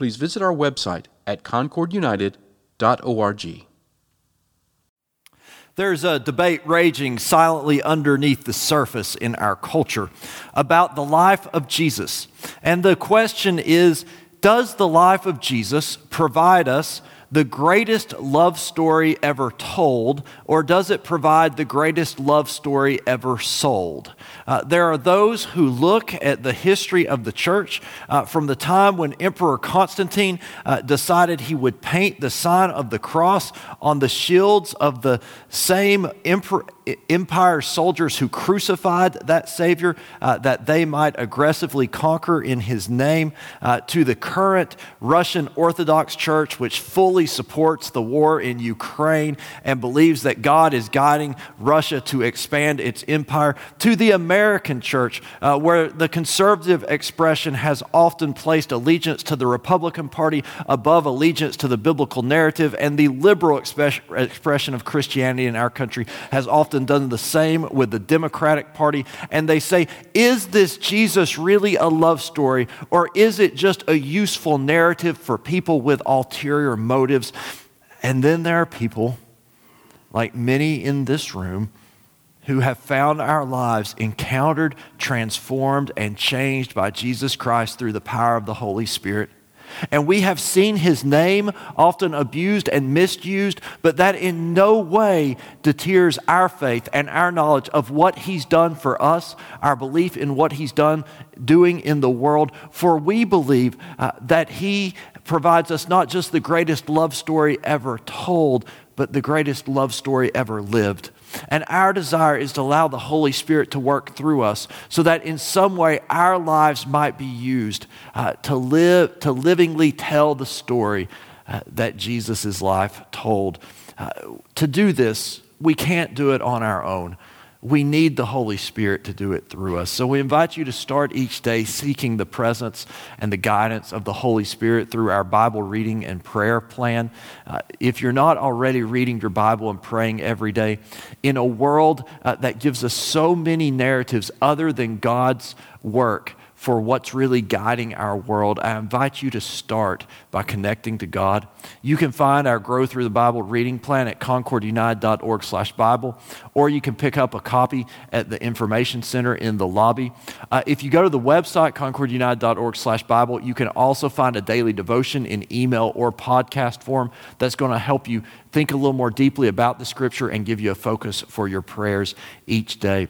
please visit our website at concordunited.org. There's a debate raging silently underneath the surface in our culture about the life of Jesus. And the question is Does the life of Jesus provide us the greatest love story ever told, or does it provide the greatest love story ever sold? Uh, there are those who look at the history of the church uh, from the time when Emperor Constantine uh, decided he would paint the sign of the cross on the shields of the same emperor empire soldiers who crucified that Savior uh, that they might aggressively conquer in His name, uh, to the current Russian Orthodox Church, which fully supports the war in Ukraine and believes that God is guiding Russia to expand its empire, to the American Church, uh, where the conservative expression has often placed allegiance to the Republican Party above allegiance to the biblical narrative, and the liberal expression of Christianity in our country has often and done the same with the Democratic Party. And they say, is this Jesus really a love story, or is it just a useful narrative for people with ulterior motives? And then there are people, like many in this room, who have found our lives encountered, transformed, and changed by Jesus Christ through the power of the Holy Spirit. And we have seen his name often abused and misused, but that in no way deters our faith and our knowledge of what he's done for us, our belief in what he's done doing in the world. For we believe uh, that he provides us not just the greatest love story ever told, but the greatest love story ever lived. And our desire is to allow the Holy Spirit to work through us so that in some way our lives might be used uh, to live, to livingly tell the story uh, that Jesus' life told. Uh, to do this, we can't do it on our own we need the Holy Spirit to do it through us. So we invite you to start each day seeking the presence and the guidance of the Holy Spirit through our Bible reading and prayer plan. Uh, if you're not already reading your Bible and praying every day, in a world uh, that gives us so many narratives other than God's work, for what's really guiding our world, I invite you to start by connecting to God. You can find our Grow Through the Bible reading plan at concordunited.org slash Bible, or you can pick up a copy at the Information Center in the lobby. Uh, if you go to the website, concordunited.org slash Bible, you can also find a daily devotion in email or podcast form that's going to help you think a little more deeply about the Scripture and give you a focus for your prayers each day.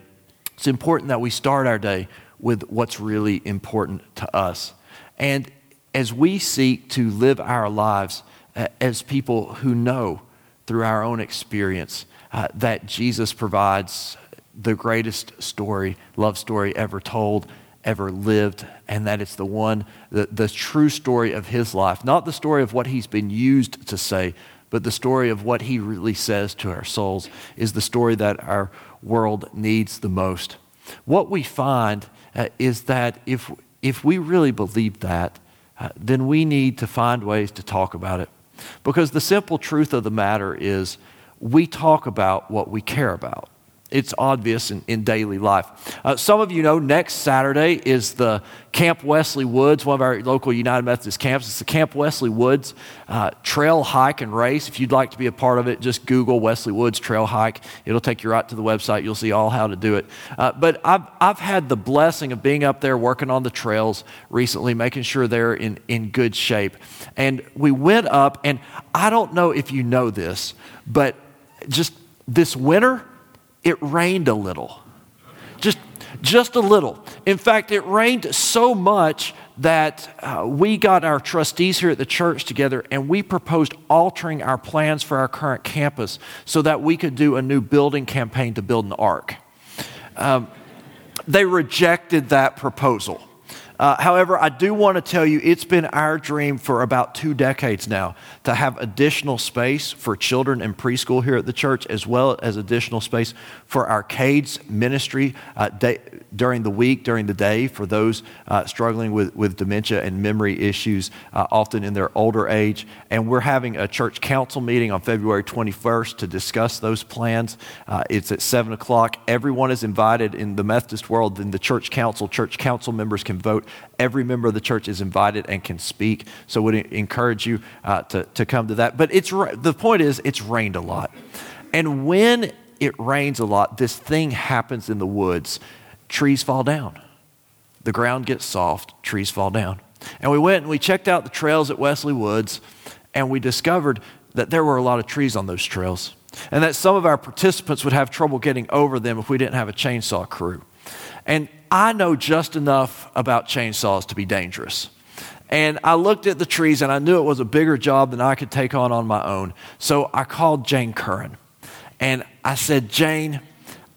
It's important that we start our day with what's really important to us. And as we seek to live our lives uh, as people who know through our own experience uh, that Jesus provides the greatest story, love story ever told, ever lived, and that it's the one, the, the true story of his life, not the story of what he's been used to say, but the story of what he really says to our souls is the story that our world needs the most. What we find uh, is that if, if we really believe that, uh, then we need to find ways to talk about it. Because the simple truth of the matter is, we talk about what we care about it's obvious in, in daily life. Uh, some of you know next Saturday is the Camp Wesley Woods, one of our local United Methodist camps. It's the Camp Wesley Woods uh, trail hike and race. If you'd like to be a part of it, just Google Wesley Woods trail hike. It'll take you right to the website. You'll see all how to do it. Uh, but I've, I've had the blessing of being up there working on the trails recently, making sure they're in, in good shape. And we went up, and I don't know if you know this, but just this winter, it rained a little. Just, just a little. In fact, it rained so much that uh, we got our trustees here at the church together and we proposed altering our plans for our current campus so that we could do a new building campaign to build an ark. Um, they rejected that proposal. Uh, however, I do want to tell you it's been our dream for about two decades now to have additional space for children in preschool here at the church, as well as additional space for arcades ministry uh, day, during the week, during the day, for those uh, struggling with, with dementia and memory issues, uh, often in their older age. And we're having a church council meeting on February 21st to discuss those plans. Uh, it's at 7 o'clock. Everyone is invited in the Methodist world, in the church council. Church council members can vote. Every member of the church is invited and can speak. So, would encourage you uh, to, to come to that. But it's, the point is, it's rained a lot. And when it rains a lot, this thing happens in the woods trees fall down. The ground gets soft, trees fall down. And we went and we checked out the trails at Wesley Woods, and we discovered that there were a lot of trees on those trails, and that some of our participants would have trouble getting over them if we didn't have a chainsaw crew. And I know just enough about chainsaws to be dangerous. And I looked at the trees and I knew it was a bigger job than I could take on on my own. So I called Jane Curran and I said, Jane,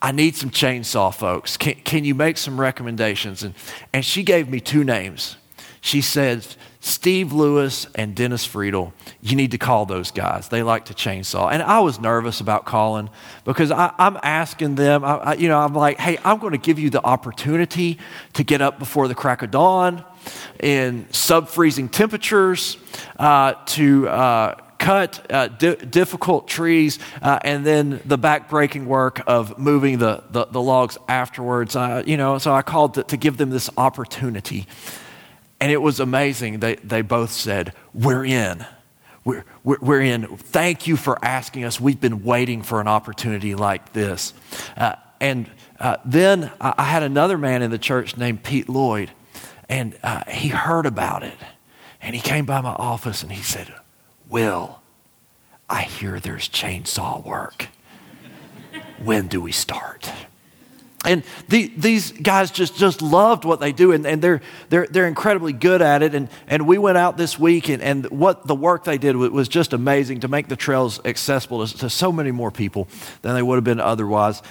I need some chainsaw folks. Can, can you make some recommendations? And, and she gave me two names. She said, Steve Lewis and Dennis Friedel, you need to call those guys. They like to chainsaw. And I was nervous about calling because I, am asking them, I, I, you know, I'm like, hey, I'm going to give you the opportunity to get up before the crack of dawn in sub freezing temperatures, uh, to uh, cut uh, di- difficult trees, uh, and then the back-breaking work of moving the, the, the logs afterwards. Uh, you know, so I called to, to give them this opportunity. And it was amazing. They, they both said, We're in. We're, we're, we're in. Thank you for asking us. We've been waiting for an opportunity like this. Uh, and uh, then I, I, had another man in the church named Pete Lloyd, and uh, he heard about it. And he came by my office and he said, Will, I hear there's chainsaw work. when do we start? And the, these guys just, just loved what they do, and, and they're, they're, they're incredibly good at it. And, and we went out this week, and, and what the work they did was just amazing to make the trails accessible to, to so many more people than they would have been otherwise.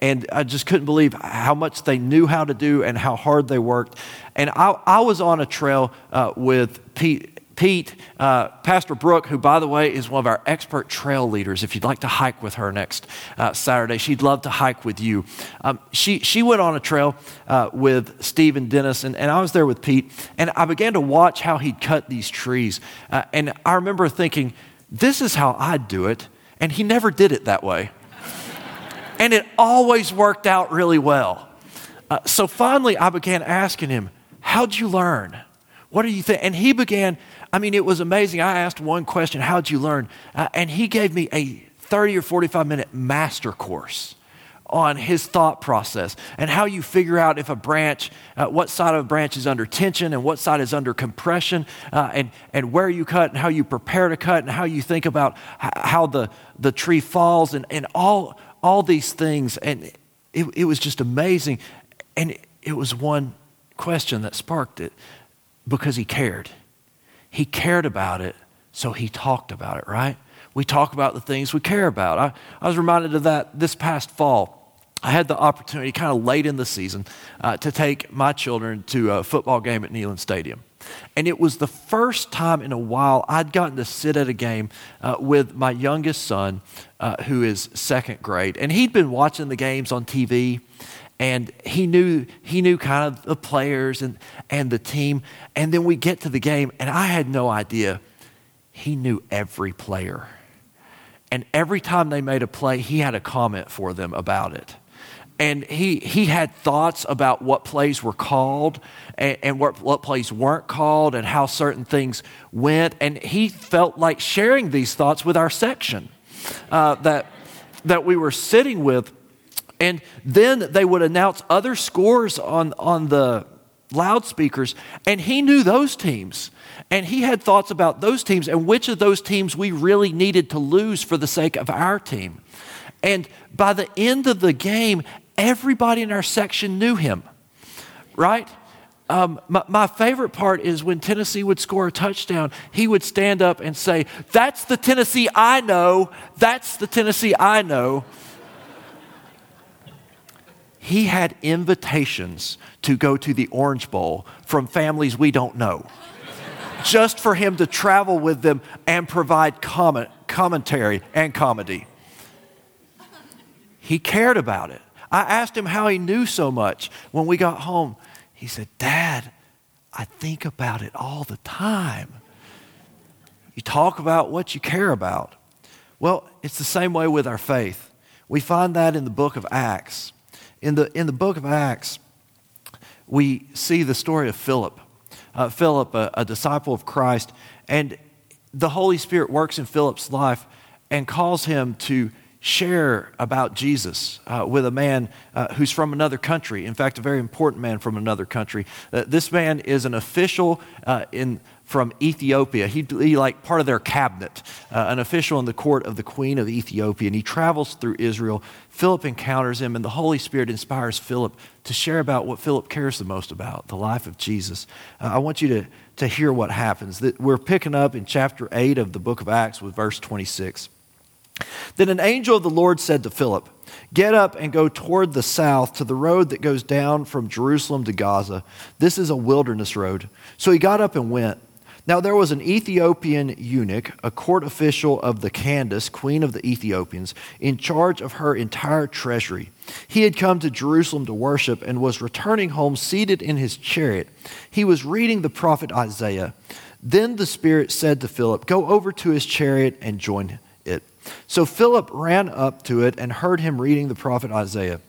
And I just couldn't believe how much they knew how to do and how hard they worked. And I, I was on a trail uh, with Pete Pete, uh, Pastor Brooke, who, by the way, is one of our expert trail leaders. If you'd like to hike with her next uh, Saturday, she'd love to hike with you. Um, she, she went on a trail uh, with Steve and Dennis, and, and I was there with Pete, and I began to watch how he'd cut these trees. Uh, and I remember thinking, this is how I'd do it. And he never did it that way. and it always worked out really well. Uh, so finally, I began asking him, How'd you learn? What do you think? And he began I mean, it was amazing. I asked one question How'd you learn? Uh, and he gave me a 30 or 45 minute master course on his thought process and how you figure out if a branch, uh, what side of a branch is under tension and what side is under compression, uh, and, and where you cut and how you prepare to cut and how you think about h- how the, the tree falls and, and all, all these things. And it, it was just amazing. And it, it was one question that sparked it because he cared. He cared about it, so he talked about it, right? We talk about the things we care about. I, I was reminded of that this past fall. I had the opportunity, kind of late in the season, uh, to take my children to a football game at Neyland Stadium. And it was the first time in a while I'd gotten to sit at a game uh, with my youngest son, uh, who is second grade. And he'd been watching the games on TV, and he knew he knew kind of the players and, and the team. And then we get to the game and i had no idea. He knew every player. And every time they made a play he had a comment for them about it. And he, he had thoughts about what plays were called and, and what, what plays weren't called and how certain things went. And he felt like sharing these thoughts with our section uh, that, that we were sitting with and then they would announce other scores on, on the loudspeakers, and he knew those teams. And he had thoughts about those teams and which of those teams we really needed to lose for the sake of our team. And by the end of the game, everybody in our section knew him, right? Um, my, my, favorite part is when Tennessee would score a touchdown, he would stand up and say, That's the Tennessee I know. That's the Tennessee I know. He had invitations to go to the Orange Bowl from families we don't know, just for him to travel with them and provide comment, commentary and comedy. He cared about it. I asked him how he knew so much when we got home. He said, Dad, I think about it all the time. You talk about what you care about. Well, it's the same way with our faith. We find that in the book of Acts. In the, in the book of Acts, we see the story of Philip. Uh, Philip, a, a disciple of Christ, and the Holy Spirit works in Philip's life and calls him to share about Jesus uh, with a man uh, who's from another country. In fact, a very important man from another country. Uh, this man is an official uh, in, from Ethiopia. He, like part of their cabinet, uh, an official in the court of the queen of Ethiopia. And he travels through Israel. Philip encounters him, and the Holy Spirit inspires Philip to share about what Philip cares the most about, the life of Jesus. Uh, I want you to, to hear what happens. We're picking up in chapter 8 of the book of Acts with verse 26. Then an angel of the Lord said to Philip, Get up and go toward the south to the road that goes down from Jerusalem to Gaza. This is a wilderness road. So he got up and went. Now there was an Ethiopian eunuch, a court official of the Candace, queen of the Ethiopians, in charge of her entire treasury. He had come to Jerusalem to worship and was returning home seated in his chariot. He was reading the prophet Isaiah. Then the Spirit said to Philip, Go over to his chariot and join him. So Philip ran up to it and heard him reading the prophet Isaiah.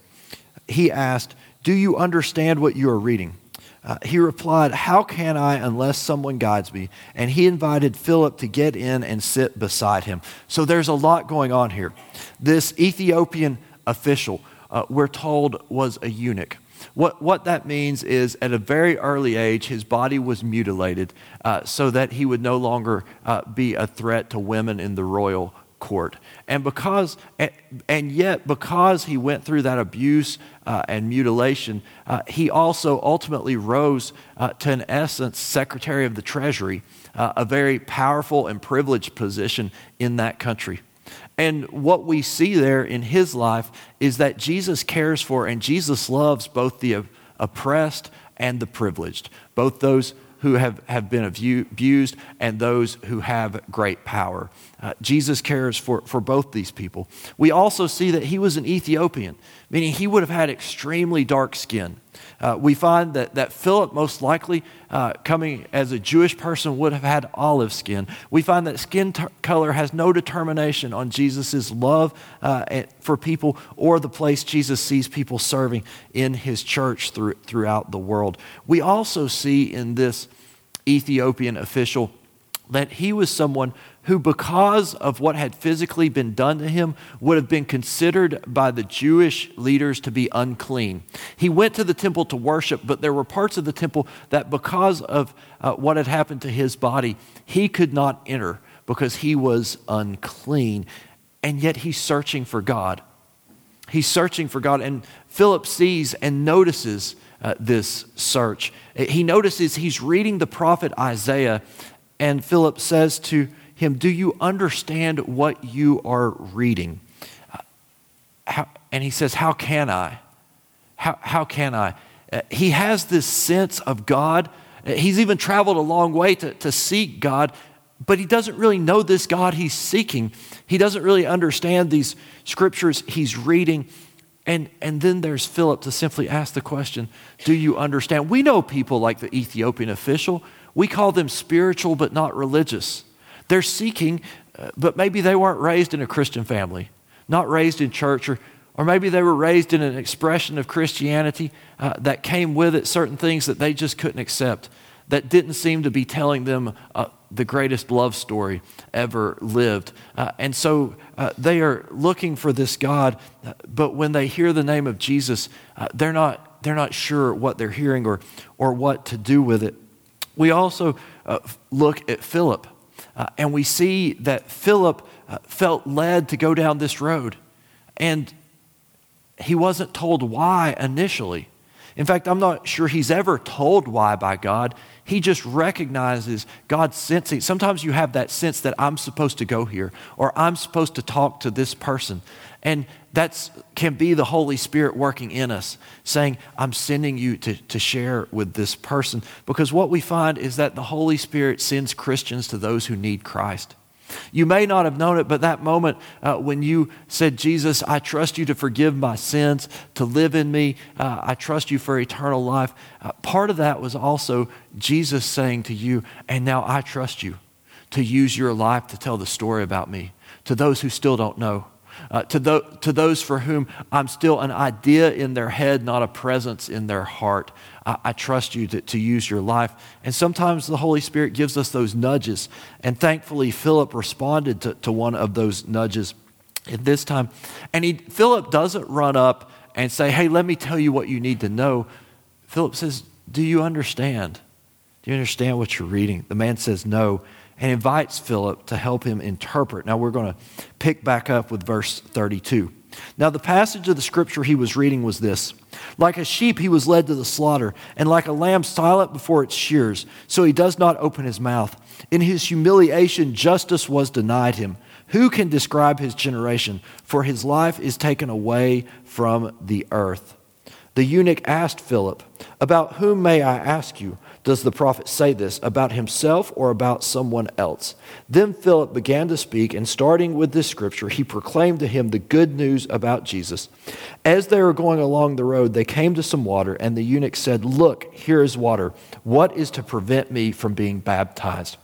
He asked, Do you understand what you are reading? Uh, he replied, How can I unless someone guides me? And he invited Philip to get in and sit beside him. So there's a lot going on here. This Ethiopian official, uh, we're told, was a eunuch. What, what that means is at a very early age, his body was mutilated uh, so that he would no longer uh, be a threat to women in the royal court. And because, and yet, because he went through that abuse uh, and mutilation, uh, he also ultimately rose uh, to, in essence, Secretary of the Treasury, uh, a very powerful and privileged position in that country. And what we see there in his life is that Jesus cares for and Jesus loves both the oppressed and the privileged, both those who have, have been abused and those who have great power. Uh, Jesus cares for, for both these people. We also see that he was an Ethiopian, meaning he would have had extremely dark skin. Uh, we find that, that Philip, most likely uh, coming as a Jewish person, would have had olive skin. We find that skin t- color has no determination on Jesus' love uh, for people or the place Jesus sees people serving in his church through, throughout the world. We also see in this Ethiopian official that he was someone who, because of what had physically been done to him, would have been considered by the Jewish leaders to be unclean. He went to the temple to worship, but there were parts of the temple that, because of uh, what had happened to his body, he could not enter because he was unclean. And yet he's searching for God. He's searching for God, and Philip sees and notices uh, this search. He notices he's reading the prophet Isaiah, and Philip says to him, Do you understand what you are reading? Uh, how, and he says, How can I? How, how can I? Uh, he has this sense of God. Uh, he's even traveled a long way to, to seek God, but he doesn't really know this God he's seeking. He doesn't really understand these scriptures he's reading. And, and then there's Philip to simply ask the question Do you understand? We know people like the Ethiopian official. We call them spiritual but not religious. They're seeking, uh, but maybe they weren't raised in a Christian family, not raised in church, or, or maybe they were raised in an expression of Christianity uh, that came with it certain things that they just couldn't accept, that didn't seem to be telling them uh, the greatest love story ever lived. Uh, and so uh, they are looking for this God, uh, but when they hear the name of Jesus, they're, not, they're not sure what they're hearing or, or what to do with it. We also look at Philip. Uh, and we see that Philip uh, felt led to go down this road. And he wasn't told why initially. In fact, I'm not sure he's ever told why by God. He just recognizes God's sensing. Sometimes you have that sense that I'm supposed to go here or I'm supposed to talk to this person. And that can be the Holy Spirit working in us, saying, I'm sending you to, to share with this person. Because what we find is that the Holy Spirit sends Christians to those who need Christ. You may not have known it, but that moment uh, when you said, Jesus, I trust you to forgive my sins, to live in me, uh, I trust you for eternal life, uh, part of that was also Jesus saying to you, and now I trust you to use your life to tell the story about me to those who still don't know. Uh, to, to those for whom I'm still an idea in their head, not a presence in their heart. I, I trust you to, to use your life. And sometimes the Holy Spirit gives us those nudges. And thankfully, Philip responded to, to one of those nudges at this time. And he, Philip doesn't run up and say, Hey, let me tell you what you need to know. Philip says, Do you understand? Do you understand what you're reading? The man says, No and invites Philip to help him interpret. Now we're going to pick back up with verse 32. Now, the passage of the scripture he was reading was this Like a sheep, he was led to the slaughter, and like a lamb silent before its shears, so he does not open his mouth. In his humiliation, justice was denied him. Who can describe his generation? For his life is taken away from the earth. The eunuch asked Philip, About whom may I ask you? Does the prophet say this about himself or about someone else? Then Philip began to speak, and starting with this scripture, he proclaimed to him the good news about Jesus. As they were going along the road, they came to some water, and the eunuch said, Look, here is water. What is to prevent me from being baptized?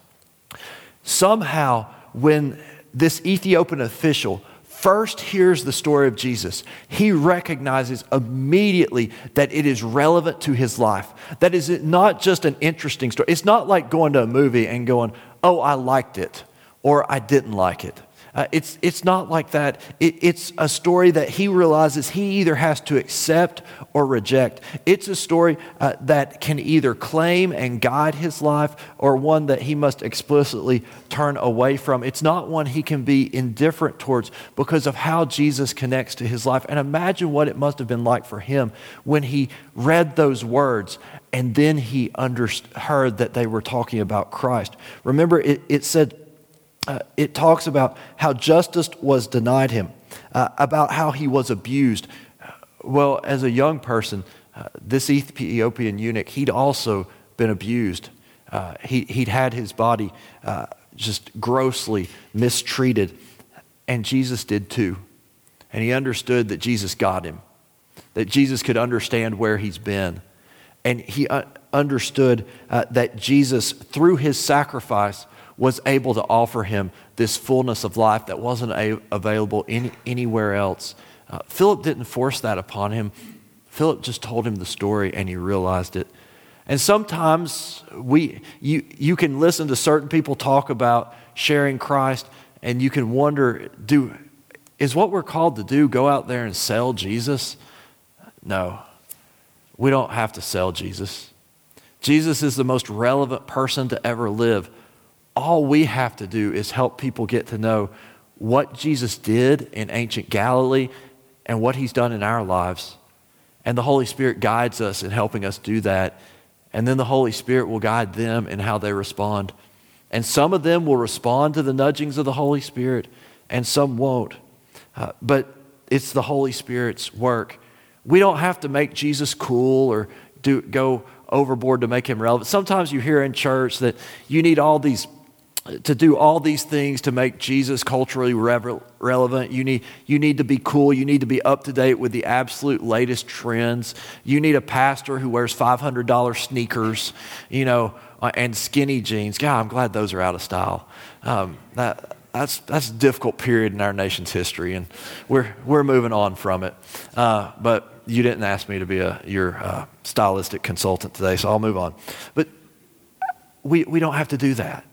Somehow, when this Ethiopian official first hears the story of Jesus, he recognizes immediately that it is relevant to his life. That is not just an interesting story. It's not like going to a movie and going, oh, I liked it or I didn't like it. Uh, it's, it's not like that. It, it's a story that he realizes he either has to accept or reject. It's a story uh, that can either claim and guide his life or one that he must explicitly turn away from. It's not one he can be indifferent towards because of how Jesus connects to his life. And imagine what it must have been like for him when he read those words and then he heard that they were talking about Christ. Remember, it, it said, uh, it talks about how justice was denied him, uh, about how he was abused. Well, as a young person, uh, this Ethiopian eunuch, he'd also been abused. Uh, he, he'd had his body uh, just grossly mistreated, and Jesus did too. And he understood that Jesus got him, that Jesus could understand where he's been. And he uh, understood that Jesus, through his sacrifice, was able to offer him this fullness of life that wasn't a- available any, anywhere else. Uh, Philip didn't force that upon him. Philip just told him the story and he realized it. And sometimes we, you, you can listen to certain people talk about sharing Christ and you can wonder do, is what we're called to do go out there and sell Jesus? No, we don't have to sell Jesus. Jesus is the most relevant person to ever live all we have to do is help people get to know what Jesus did in ancient Galilee and what he's done in our lives. And the Holy Spirit guides us in helping us do that. And then the Holy Spirit will guide them in how they respond. And some of them will respond to the nudgings of the Holy Spirit, and some won't. Uh, but it's the Holy Spirit's work. We don't have to make Jesus cool or do, go overboard to make him relevant. Sometimes you hear in church that you need all these to do all these things to make Jesus culturally re- relevant. You need, you need to be cool. You need to be up to date with the absolute latest trends. You need a pastor who wears $500 sneakers, you know, uh, and skinny jeans. God, I'm glad those are out of style. Um, that, that's, that's a difficult period in our nation's history, and we're, we're moving on from it. Uh, but you didn't ask me to be a, your uh, stylistic consultant today, so I'll move on. But we, we don't have to do that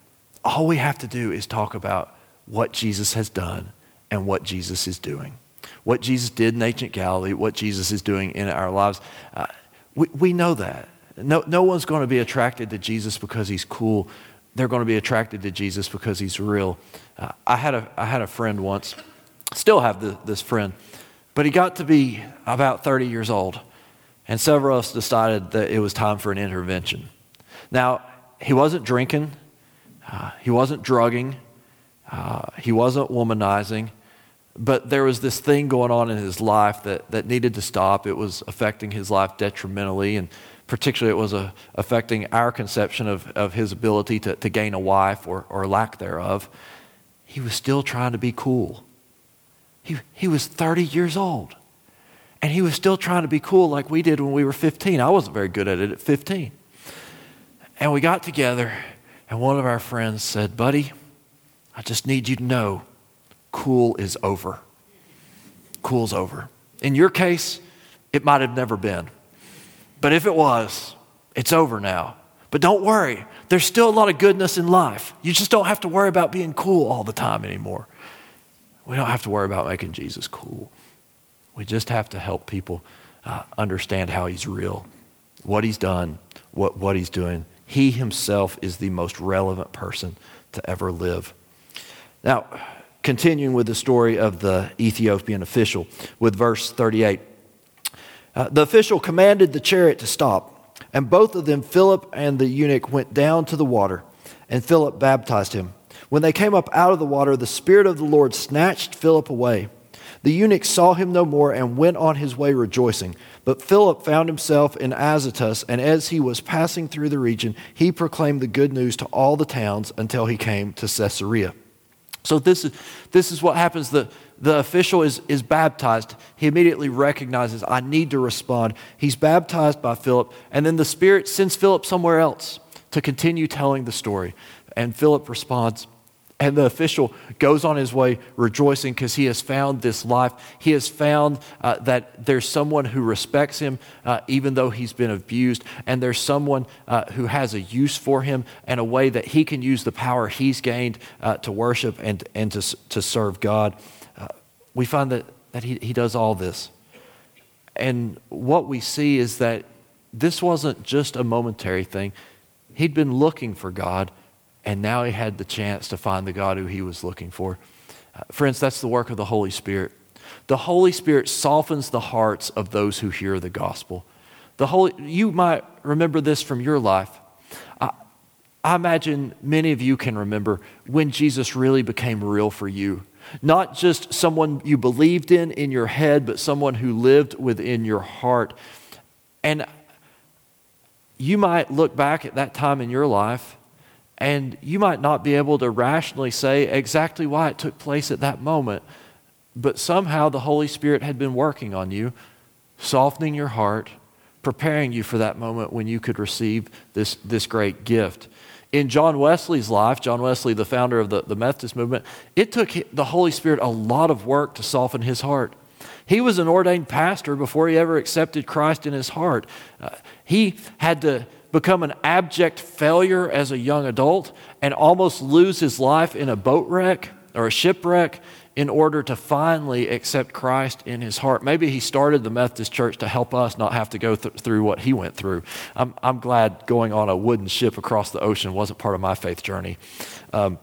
all we have to do is talk about what Jesus has done and what Jesus is doing. What Jesus did in ancient Galilee, what Jesus is doing in our lives. Uh, we, we know that. No, no one's going to be attracted to Jesus because he's cool. They're going to be attracted to Jesus because he's real. Uh, I, had a, I had a friend once, still have the, this friend, but he got to be about 30 years old. And several of us decided that it was time for an intervention. Now, he wasn't drinking, uh, he wasn't drugging, uh, he wasn't womanizing, but there was this thing going on in his life that, that needed to stop. It was affecting his life detrimentally, and particularly it was uh, affecting our conception of, of his ability to, to gain a wife or, or lack thereof. He was still trying to be cool. He, he was 30 years old. And he was still trying to be cool like we did when we were 15. I wasn't very good at it at 15. And we got together, and one of our friends said, Buddy, I just need you to know cool is over. Cool's over. In your case, it might have never been. But if it was, it's over now. But don't worry, there's still a lot of goodness in life. You just don't have to worry about being cool all the time anymore. We don't have to worry about making Jesus cool. We just have to help people uh, understand how he's real, what he's done, what, what he's doing. He himself is the most relevant person to ever live. Now, continuing with the story of the Ethiopian official with verse 38. Uh, the official commanded the chariot to stop, and both of them, Philip and the eunuch, went down to the water, and Philip baptized him. When they came up out of the water, the Spirit of the Lord snatched Philip away. The eunuch saw him no more and went on his way rejoicing. But Philip found himself in Azotus, and as he was passing through the region, he proclaimed the good news to all the towns until he came to Caesarea. So this is, this is what happens. The, the official is, is baptized. He immediately recognizes, I need to respond. He's baptized by Philip, and then the Spirit sends Philip somewhere else to continue telling the story. And Philip responds, and the official goes on his way rejoicing because he has found this life. He has found uh, that there's someone who respects him uh, even though he's been abused. And there's someone uh, who has a use for him and a way that he can use the power he's gained uh, to worship and, and to, to serve God. Uh, we find that, that he, he does all this. And what we see is that this wasn't just a momentary thing, he'd been looking for God and now he had the chance to find the God who he was looking for. Uh, friends, that's the work of the Holy Spirit. The Holy Spirit softens the hearts of those who hear the gospel. The Holy, you might remember this from your life. I, I imagine many of you can remember when Jesus really became real for you. Not just someone you believed in in your head, but someone who lived within your heart. And you might look back at that time in your life and you might not be able to rationally say exactly why it took place at that moment, but somehow the Holy Spirit had been working on you, softening your heart, preparing you for that moment when you could receive this, this great gift. In John Wesley's life, John Wesley, the founder of the, the Methodist movement, it took the Holy Spirit a lot of work to soften his heart. He was an ordained pastor before he ever accepted Christ in his heart. Uh, he had to become an abject failure as a young adult and almost lose his life in a boat wreck or a shipwreck in order to finally accept Christ in his heart. Maybe he started the Methodist Church to help us not have to go th- through what he went through. I'm, I'm glad going on a wooden ship across the ocean wasn't part of my faith journey. Um,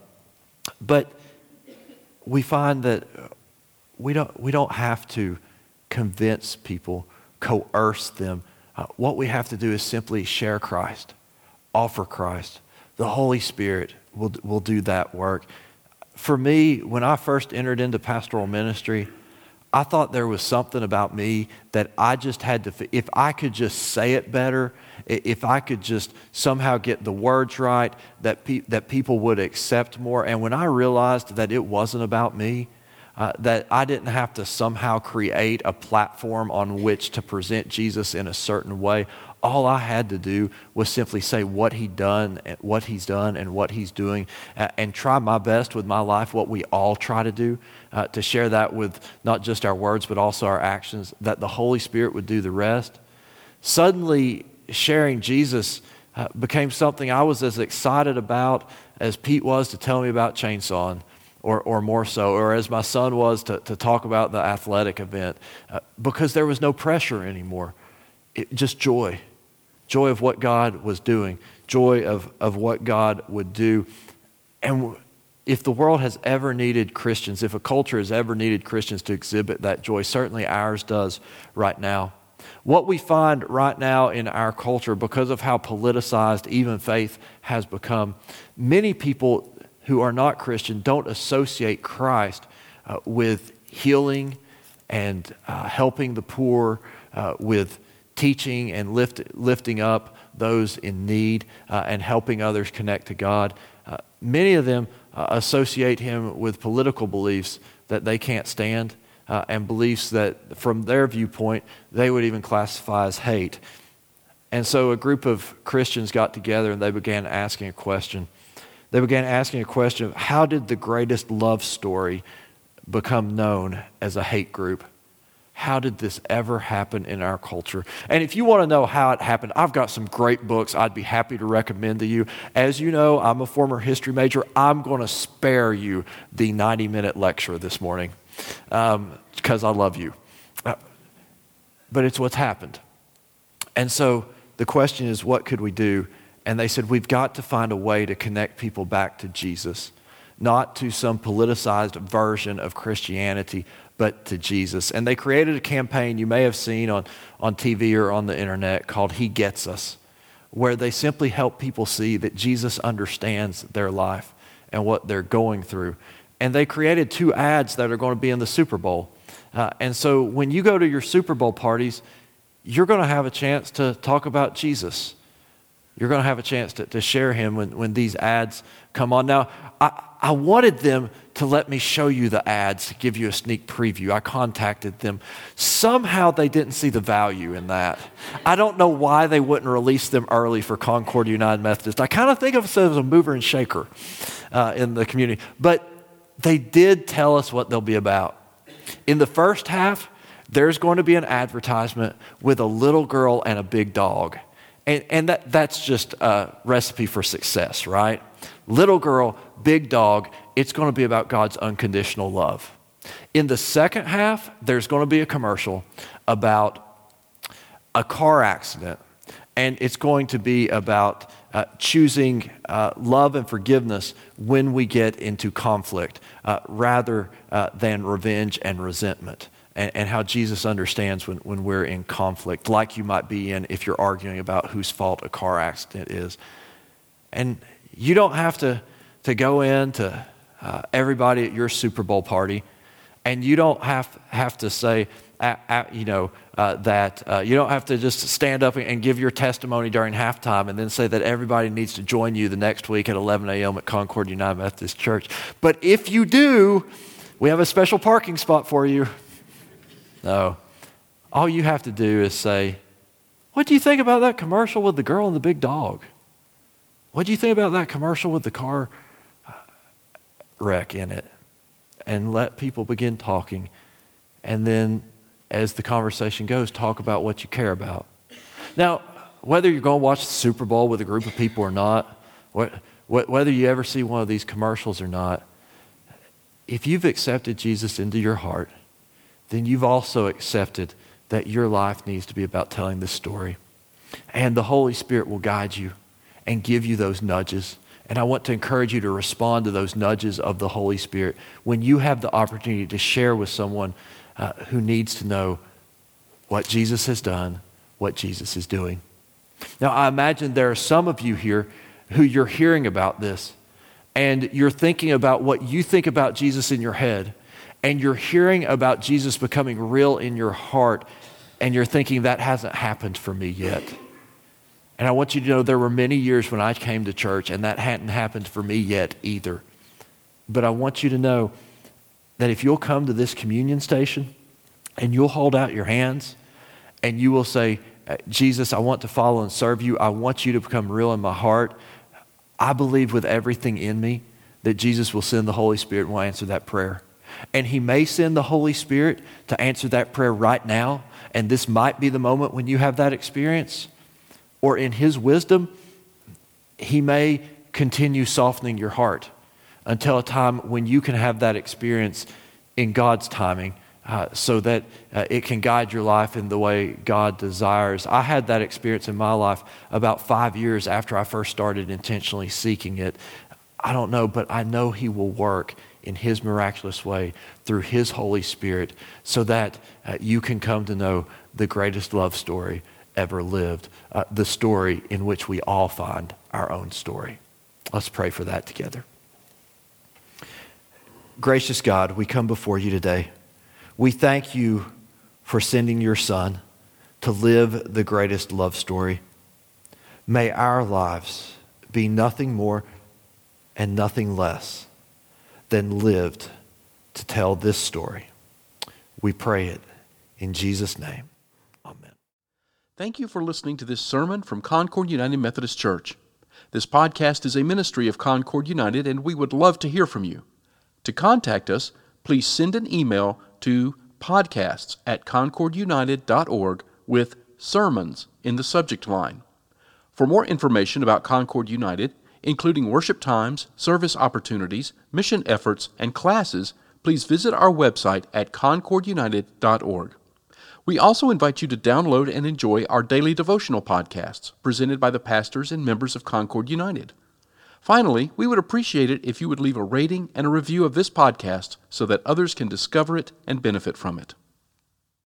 but we find that we don't, we don't have to convince people, coerce them uh, what we have to do is simply share Christ, offer Christ. The Holy Spirit will, will do that work. For me, when I first entered into pastoral ministry, I thought there was something about me that I just had to, if I could just say it better, if I could just somehow get the words right, that, pe- that people would accept more. And when I realized that it wasn't about me, uh, that I didn't have to somehow create a platform on which to present Jesus in a certain way. All I had to do was simply say what he done, what he's done, and what he's doing, and try my best with my life. What we all try to do, uh, to share that with not just our words but also our actions. That the Holy Spirit would do the rest. Suddenly, sharing Jesus uh, became something I was as excited about as Pete was to tell me about chainsawing or, or more so, or as my son was to, to talk about the athletic event, uh, because there was no pressure anymore. It, just joy. Joy of what God was doing, joy of, of what God would do. And if the world has ever needed Christians, if a culture has ever needed Christians to exhibit that joy, certainly ours does right now. What we find right now in our culture, because of how politicized even faith has become, many people who are not Christian don't associate Christ uh, with healing and uh, helping the poor, uh, with teaching and lift, lifting up those in need, uh, and helping others connect to God. Uh, many of them uh, associate him with political beliefs that they can't stand and beliefs that, from their viewpoint, they would even classify as hate. And so a group of Christians got together and they began asking a question. They began asking a question of how did the greatest love story become known as a hate group? How did this ever happen in our culture? And if you want to know how it happened, I've got some great books I'd be happy to recommend to you. As you know, I'm a former history major. I'm going to spare you the 90 minute lecture this morning because um, I love you. Uh, but it's what's happened. And so the question is, what could we do? And they said, we've got to find a way to connect people back to Jesus, not to some politicized version of Christianity, but to Jesus. And they created a campaign you may have seen on, on TV or on the internet called He Gets Us, where they simply help people see that Jesus understands their life and what they're going through and they created two ads that are going to be in the Super Bowl. Uh, and so when you go to your Super Bowl parties, you're going to have a chance to talk about Jesus. You're going to have a chance to, to share him when, when these ads come on. Now, I, I wanted them to let me show you the ads, to give you a sneak preview. I contacted them. Somehow they didn't see the value in that. I don't know why they wouldn't release them early for Concord United Methodist. I kind of think of it as a mover and shaker uh, in the community. But they did tell us what they'll be about. In the first half, there's going to be an advertisement with a little girl and a big dog. And, and that, that's just a recipe for success, right? Little girl, big dog, it's going to be about God's unconditional love. In the second half, there's going to be a commercial about a car accident, and it's going to be about uh, choosing uh, love and forgiveness when we get into conflict uh, rather uh, than revenge and resentment. And, and, how Jesus understands when, when we're in conflict, like you might be in if you're arguing about whose fault a car accident is. And you don't have to, to go in to uh, everybody at your Super Bowl party, and you don't have, have to say, you know, uh, that uh, you don't have to just stand up and give your testimony during halftime and then say that everybody needs to join you the next week at 11 a.m. at Concord United Methodist Church. But if you do, we have a special parking spot for you. No. All you have to do is say, What do you think about that commercial with the girl and the big dog? What do you think about that commercial with the car uh, wreck in it? And let people begin talking. And then as the conversation goes, talk about what you care about. Now, whether you're going to watch the Super Bowl with a group of people or not, whether you ever see one of these commercials or not, if you've accepted Jesus into your heart, then you've also accepted that your life needs to be about telling this story. And the Holy Spirit will guide you and give you those nudges. And I want to encourage you to respond to those nudges of the Holy Spirit when you have the opportunity to share with someone uh, who needs to know what Jesus has done, what Jesus is doing. Now, I imagine there are some of you here who you're hearing about this, and you're thinking about what you think about Jesus in your head, and you're hearing about Jesus becoming real in your heart, and you're thinking that hasn't happened for me yet. And I want you to know there were many years when I came to church, and that hadn't happened for me yet either. But I want you to know that if you'll come to this communion station and you'll hold out your hands and you will say, uh, Jesus, I want to follow and serve you. I want you to become real in my heart. I believe with everything in me that Jesus will send the Holy Spirit and will answer that prayer. And He may send the Holy Spirit to answer that prayer right now. And this might be the moment when you have that experience. Or in His wisdom, He may continue softening your heart until a time when you can have that experience in God's timing uh, so that uh, it can guide your life in the way God desires. I had that experience in my life about five years after I first started intentionally seeking it. I don't know, but I know He will work in His miraculous way through His Holy Spirit so that uh, you can come to know the greatest love story ever lived, uh, the story in which we all find our own story. Let's pray for that together. Gracious God, we come before you today. We thank you for sending your Son to live the greatest love story. May our lives be nothing more and nothing less than lived to tell this story. We pray it in Jesus' name. Amen. Thank you for listening to this sermon from Concord United Methodist Church. This podcast is a ministry of Concord United, and we would love to hear from you. To contact us, please send an email to podcasts at concordunited.org with sermons in the subject line. For more information about Concord United, including worship times, service opportunities, mission efforts, and classes, please visit our website at concordunited.org. We also invite you to download and enjoy our daily devotional podcasts presented by the pastors and members of Concord United. Finally, we would appreciate it if you would leave a rating and a review of this podcast so that others can discover it and benefit from it.